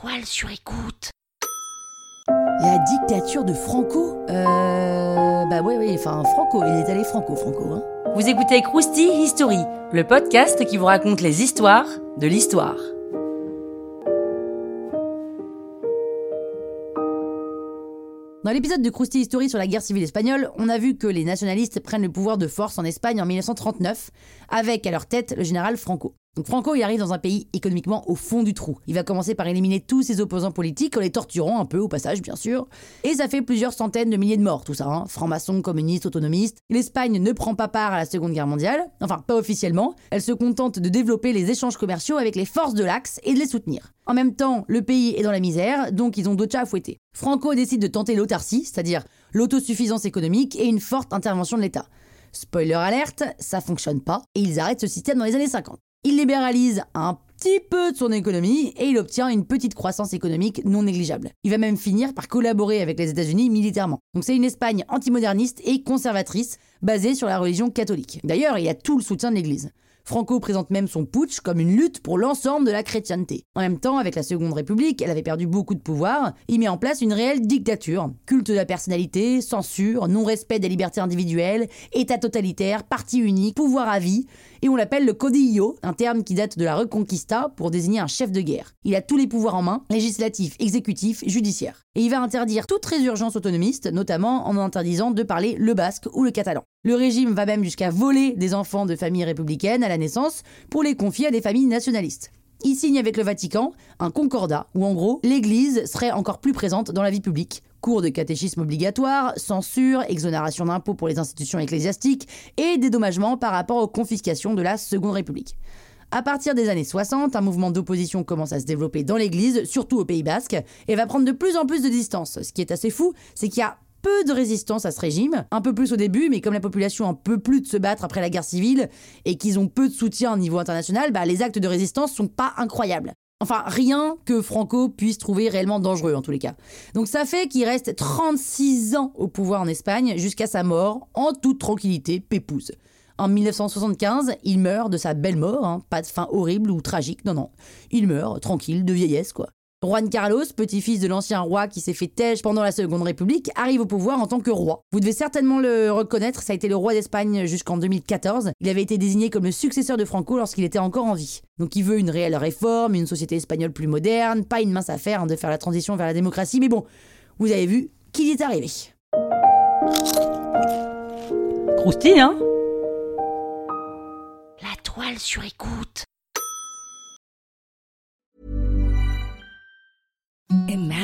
toile sur écoute. La dictature de Franco Euh. Bah ouais, ouais, enfin, Franco, il est allé Franco, Franco, hein. Vous écoutez Krusty History, le podcast qui vous raconte les histoires de l'histoire. Dans l'épisode de Krusty History sur la guerre civile espagnole, on a vu que les nationalistes prennent le pouvoir de force en Espagne en 1939, avec à leur tête le général Franco. Donc Franco, il arrive dans un pays économiquement au fond du trou. Il va commencer par éliminer tous ses opposants politiques en les torturant un peu au passage, bien sûr. Et ça fait plusieurs centaines de milliers de morts, tout ça. Hein. Francs-maçons, communistes, autonomistes. L'Espagne ne prend pas part à la Seconde Guerre mondiale. Enfin, pas officiellement. Elle se contente de développer les échanges commerciaux avec les forces de l'Axe et de les soutenir. En même temps, le pays est dans la misère, donc ils ont d'autres chats à fouetter. Franco décide de tenter l'autarcie, c'est-à-dire l'autosuffisance économique et une forte intervention de l'État. Spoiler alerte, ça fonctionne pas et ils arrêtent ce système dans les années 50. Il libéralise un petit peu de son économie et il obtient une petite croissance économique non négligeable. Il va même finir par collaborer avec les États-Unis militairement. Donc c'est une Espagne antimoderniste et conservatrice basée sur la religion catholique. D'ailleurs, il a tout le soutien de l'Église. Franco présente même son putsch comme une lutte pour l'ensemble de la chrétienté. En même temps, avec la Seconde République, elle avait perdu beaucoup de pouvoir, il met en place une réelle dictature. Culte de la personnalité, censure, non-respect des libertés individuelles, état totalitaire, parti unique, pouvoir à vie, et on l'appelle le codillo, un terme qui date de la Reconquista pour désigner un chef de guerre. Il a tous les pouvoirs en main, législatif, exécutif, judiciaire. Et il va interdire toute résurgence autonomiste, notamment en interdisant de parler le basque ou le catalan. Le régime va même jusqu'à voler des enfants de familles républicaines à la naissance pour les confier à des familles nationalistes. Il signe avec le Vatican un concordat où en gros l'Église serait encore plus présente dans la vie publique. Cours de catéchisme obligatoire, censure, exonération d'impôts pour les institutions ecclésiastiques et dédommagement par rapport aux confiscations de la Seconde République. À partir des années 60, un mouvement d'opposition commence à se développer dans l'Église, surtout au Pays Basque, et va prendre de plus en plus de distance. Ce qui est assez fou, c'est qu'il y a peu de résistance à ce régime, un peu plus au début, mais comme la population en peut plus de se battre après la guerre civile et qu'ils ont peu de soutien au niveau international, bah, les actes de résistance sont pas incroyables. Enfin, rien que Franco puisse trouver réellement dangereux en tous les cas. Donc ça fait qu'il reste 36 ans au pouvoir en Espagne jusqu'à sa mort, en toute tranquillité, pépouse. En 1975, il meurt de sa belle mort, hein, pas de fin horrible ou tragique, non non. Il meurt tranquille, de vieillesse quoi. Juan Carlos, petit-fils de l'ancien roi qui s'est fait têche pendant la Seconde République, arrive au pouvoir en tant que roi. Vous devez certainement le reconnaître, ça a été le roi d'Espagne jusqu'en 2014. Il avait été désigné comme le successeur de Franco lorsqu'il était encore en vie. Donc il veut une réelle réforme, une société espagnole plus moderne, pas une mince affaire hein, de faire la transition vers la démocratie, mais bon, vous avez vu qu'il y est arrivé. Croustille, hein? La toile sur écoute.